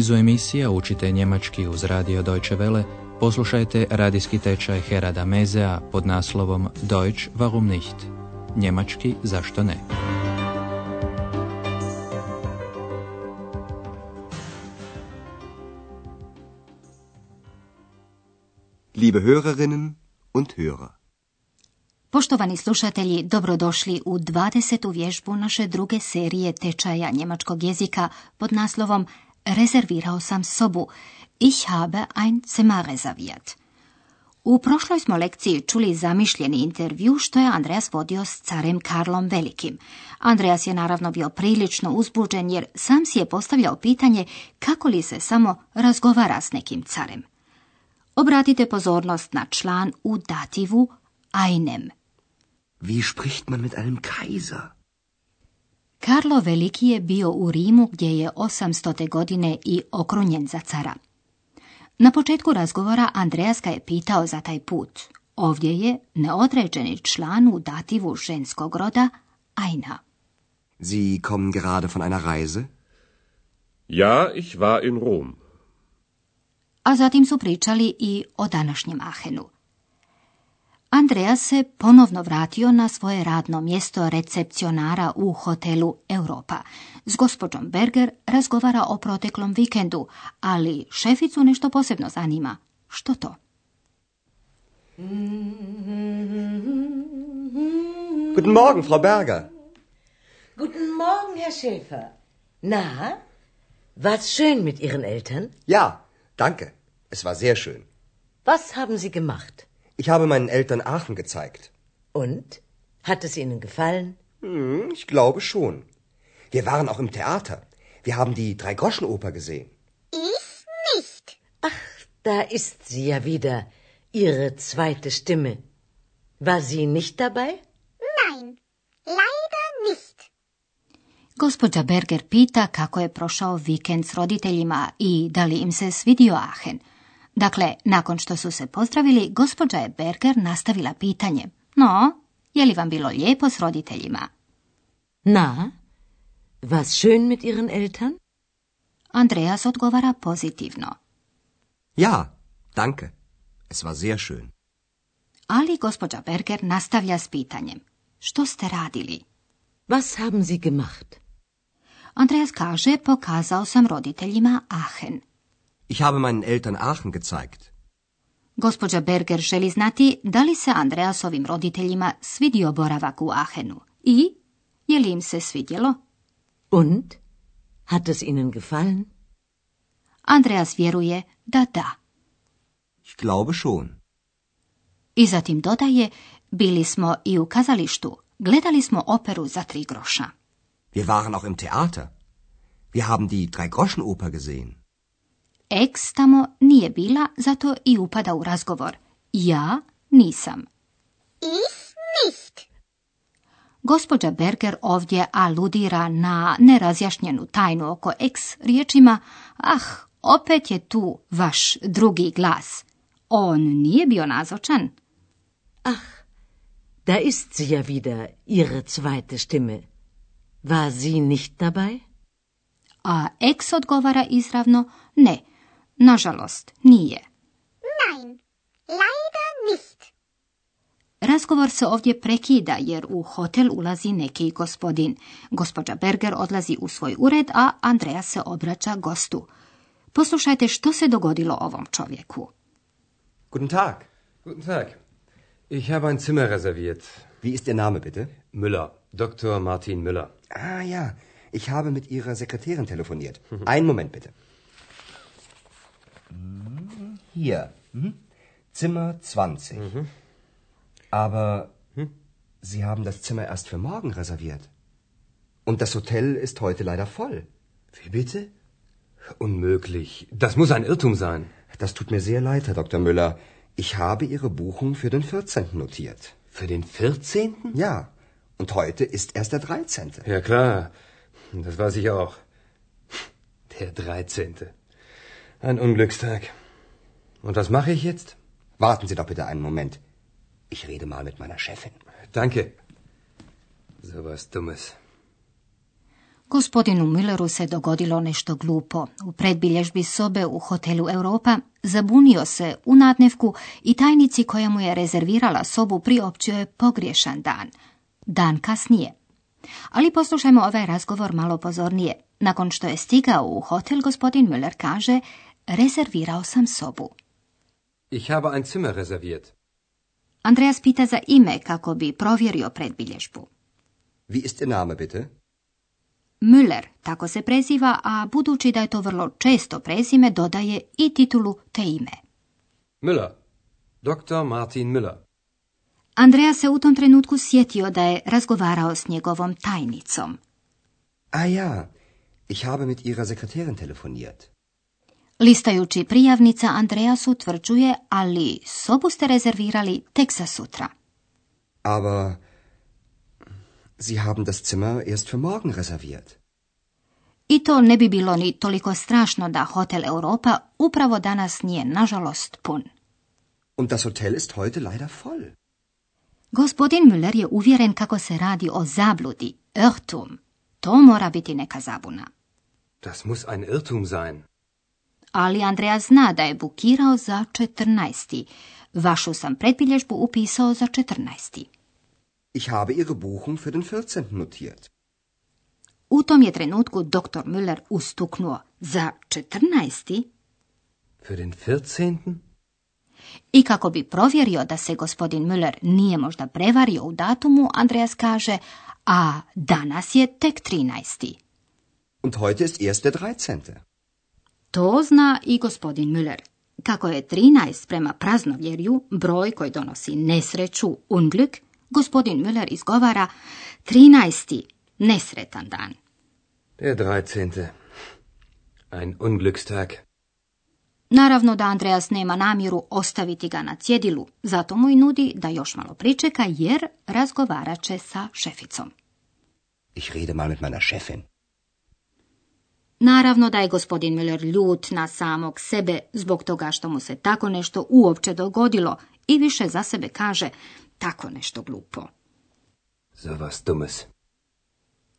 nizu emisija učite njemački uz radio Deutsche Welle, poslušajte radijski tečaj Herada Mezea pod naslovom Deutsch warum nicht? Njemački zašto ne? Liebe Hörerinnen und Hörer. Poštovani slušatelji, dobrodošli u 20. vježbu naše druge serije tečaja njemačkog jezika pod naslovom Rezervirao sam sobu. Ich habe ein Zimmer reserviert. U prošloj smo lekciji čuli zamišljeni intervju što je Andreas vodio s carem Karlom Velikim. Andreas je naravno bio prilično uzbuđen jer sam si je postavljao pitanje kako li se samo razgovara s nekim carem. Obratite pozornost na član u dativu einem. Wie spricht man mit einem Kaiser? Karlo Veliki je bio u Rimu gdje je 800. godine i okrunjen za cara. Na početku razgovora Andreas ga je pitao za taj put. Ovdje je neodređeni član u dativu ženskog roda Aina. Sie kommen gerade von einer Reise? Ja, ich war in Rom. A zatim su pričali i o današnjem Ahenu. Andreas se ponovno vratio na svoje radno mjesto recepcionara u hotelu Europa. S gospođom Berger razgovara o proteklom vikendu, ali šeficu nešto posebno zanima. Što to? Guten Morgen, Frau Berger. Guten Morgen, Herr Schäfer. Na, war's schön mit Ihren Eltern? Ja, danke. Es war sehr schön. Was haben Sie gemacht? Ich habe meinen Eltern Aachen gezeigt. Und? Hat es Ihnen gefallen? Hm, ich glaube schon. Wir waren auch im Theater. Wir haben die Dreigroschenoper gesehen. Ich nicht. Ach, da ist sie ja wieder, Ihre zweite Stimme. War sie nicht dabei? Nein, leider nicht. Gospođa Berger pita kako je prošao vikend s roditeljima i da li im se svidio Aachen. Dakle, nakon što su se pozdravili, gospođa je Berger nastavila pitanje. No, je li vam bilo lijepo s roditeljima? Na, war's schön mit Ihren Eltern? Andreas odgovara pozitivno. Ja, danke. Es war sehr schön. Ali gospođa Berger nastavlja s pitanjem. Što ste radili? Was haben Sie gemacht? Andreas kaže, pokazao sam roditeljima Aachen. Ich habe meinen Eltern Aachen gezeigt. Gospođa Berger želi znati da li se Andreasovim roditeljima svidio boravak u Aachenu i je li im se svidjelo? Und? Hat es Ihnen gefallen? Andreas vjeruje da da. Ich glaube schon. I zatim dodaje, bili smo i u kazalištu, gledali smo operu za tri groša. Wir waren auch im Theater. Wir haben die Dreigroschenoper gesehen. Ex tamo nije bila, zato i upada u razgovor. Ja nisam. Ich nicht. Gospođa Berger ovdje aludira na nerazjašnjenu tajnu oko ex riječima Ah, opet je tu vaš drugi glas. On nije bio nazočan. Ach, da ist sie ja wieder, Ihre zweite Stimme. War sie nicht dabei? A ex odgovara izravno ne, nažalost nije. Nein, leider nicht. Razgovor se ovdje prekida jer u hotel ulazi neki gospodin. Gospođa Berger odlazi u svoj ured, a Andreja se obraća gostu. Poslušajte što se dogodilo ovom čovjeku. Guten Tag. Guten Tag. Ich habe ein Zimmer reserviert. Wie ist Ihr Name, bitte? Müller. Dr. Martin Müller. Ah ja, ich habe mit Ihrer Sekretärin telefoniert. Einen Moment bitte. Hm, Hier. Mhm. Zimmer 20. Aber Sie haben das Zimmer erst für morgen reserviert. Und das Hotel ist heute leider voll. Wie bitte? Unmöglich. Das muss ein Irrtum sein. Das tut mir sehr leid, Herr Dr. Müller. Ich habe Ihre Buchung für den 14. notiert. Für den 14.? Ja, und heute ist erst der 13. Ja, klar. Das weiß ich auch. Der 13. Ein Unglückstag. Und was mache ich jetzt? Warten Sie doch bitte einen Moment. Ich rede mal mit meiner Chefin. Danke. So was Dummes. Gospodinu Milleru se dogodilo nešto glupo. U predbilježbi sobe u hotelu Europa zabunio se u nadnevku i tajnici koja mu je rezervirala sobu priopćio je pogriješan dan. Dan kasnije. Ali poslušajmo ovaj razgovor malo pozornije. Nakon što je stigao u hotel, gospodin Müller kaže rezervirao sam sobu. Ich habe ein Zimmer reserviert. Andreas pita za ime kako bi provjerio predbilježbu. Wie ist Ihr Name, bitte? Müller, tako se preziva, a budući da je to vrlo često prezime, dodaje i titulu te ime. Müller. Dr. Martin Müller. Andreas se u tom trenutku sjetio da je razgovarao s njegovom tajnicom. Ah ja, ich habe mit Ihrer Sekretärin telefoniert. Listajući prijavnica, Andreas utvrđuje, ali sobu ste rezervirali tek za sutra. Aber Sie haben das Zimmer erst für morgen reserviert. I to ne bi bilo ni toliko strašno da Hotel Europa upravo danas nije, nažalost, pun. Und das Hotel ist heute leider voll. Gospodin Müller je uvjeren kako se radi o zabludi, Irrtum. To mora biti neka zabuna. Das muss ein Irrtum sein. Ali Andreja zna da je bukirao za 14. Vašu sam predbilježbu upisao za 14. Ich habe Ihre Buchung für den 14. notiert. U tom je trenutku doktor Müller ustuknuo za 14. Für den 14. I kako bi provjerio da se gospodin Müller nije možda prevario u datumu, Andreas kaže, a danas je tek 13. Und heute ist erst der 13. To zna i gospodin Müller. Kako je 13 prema praznovjerju broj koji donosi nesreću, unglück, gospodin Müller izgovara 13. nesretan dan. Der 13. Ein Unglückstag. Naravno da Andreas nema namjeru ostaviti ga na cjedilu, zato mu i nudi da još malo pričeka jer razgovarat će sa šeficom. Ich rede mal mit meiner Chefin. Naravno da je gospodin Müller ljut na samog sebe zbog toga što mu se tako nešto uopće dogodilo i više za sebe kaže tako nešto glupo. So was Dummes.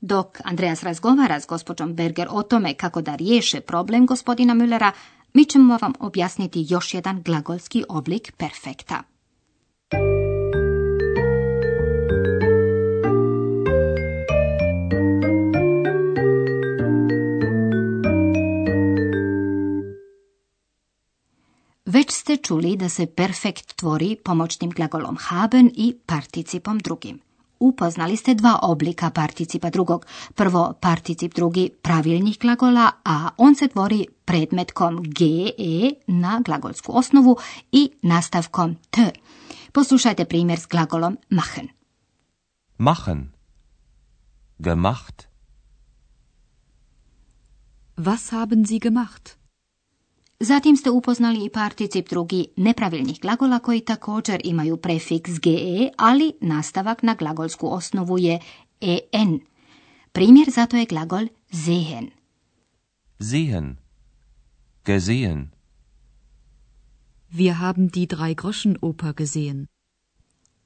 Dok Andreas razgovara s gospođom Berger o tome kako da riješe problem gospodina Müllera, mi ćemo vam objasniti još jedan glagolski oblik perfekta. Već ste čuli da se perfekt tvori pomoćnim glagolom haben i participom drugim. Upoznali ste dva oblika participa drugog. Prvo particip drugi pravilnih glagola, a on se tvori predmetkom ge na glagolsku osnovu i nastavkom t. Poslušajte primjer s glagolom machen. Machen. Gemacht. Was haben Sie gemacht? Zatim ste upoznali i particip drugi nepravilnih glagola koji također imaju prefiks ge, ali nastavak na glagolsku osnovu je en. Primjer zato je glagol sehen. Sehen. Gesehen. Wir haben die Drei-Groschen-Oper gesehen.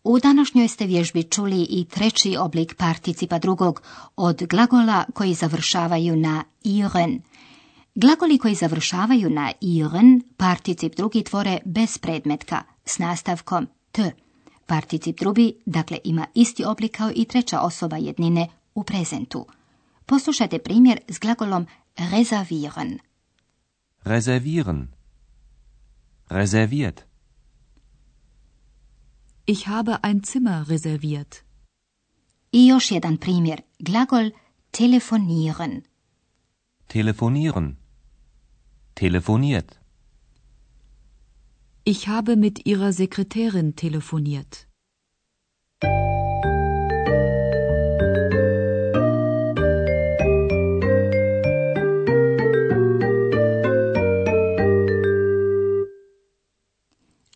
U današnjoj ste vježbi čuli i treći oblik participa drugog od glagola koji završavaju na iren – Glagoli koji završavaju na iren, particip drugi tvore bez predmetka s nastavkom t. Particip drugi, dakle, ima isti oblik kao i treća osoba jednine u prezentu. Poslušajte primjer s glagolom reservieren. Reservieren. Reserviert. Ich habe ein Zimmer reserviert. I još jedan primjer, glagol telefonieren. Telefonieren. Telefoniert. Ich habe mit Ihrer Sekretärin telefoniert.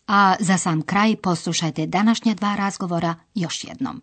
A za sam kraj poslušajte današnja dva razgovora još jednom.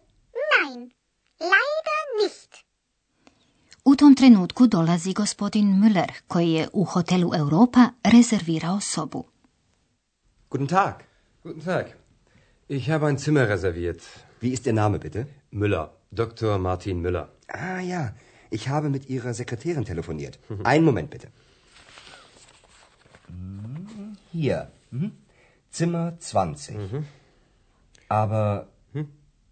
Leider nicht. U tom trenutku dolazi gospodin Müller, koji je u hotelu Europa rezervirao sobu. Guten Tag. Guten Tag. Ich habe ein Zimmer reserviert. Wie ist Ihr Name, bitte? Müller. Dr. Martin Müller. Ah ja, ich habe mit Ihrer Sekretärin telefoniert. Einen Moment bitte. Hier. Mhm. Zimmer 20. Aber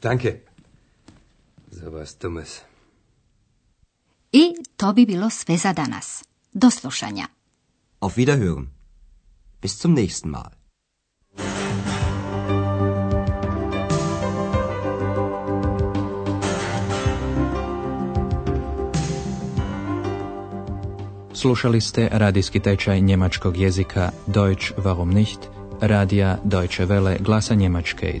Danke. So was Dummes. I to bi bilo sve za danas. Do slušanja. Auf Wiederhören. Bis zum nächsten Mal. Slušali ste radijski tečaj njemačkog jezika Deutsch warum nicht, radija Deutsche Welle glasa Njemačke,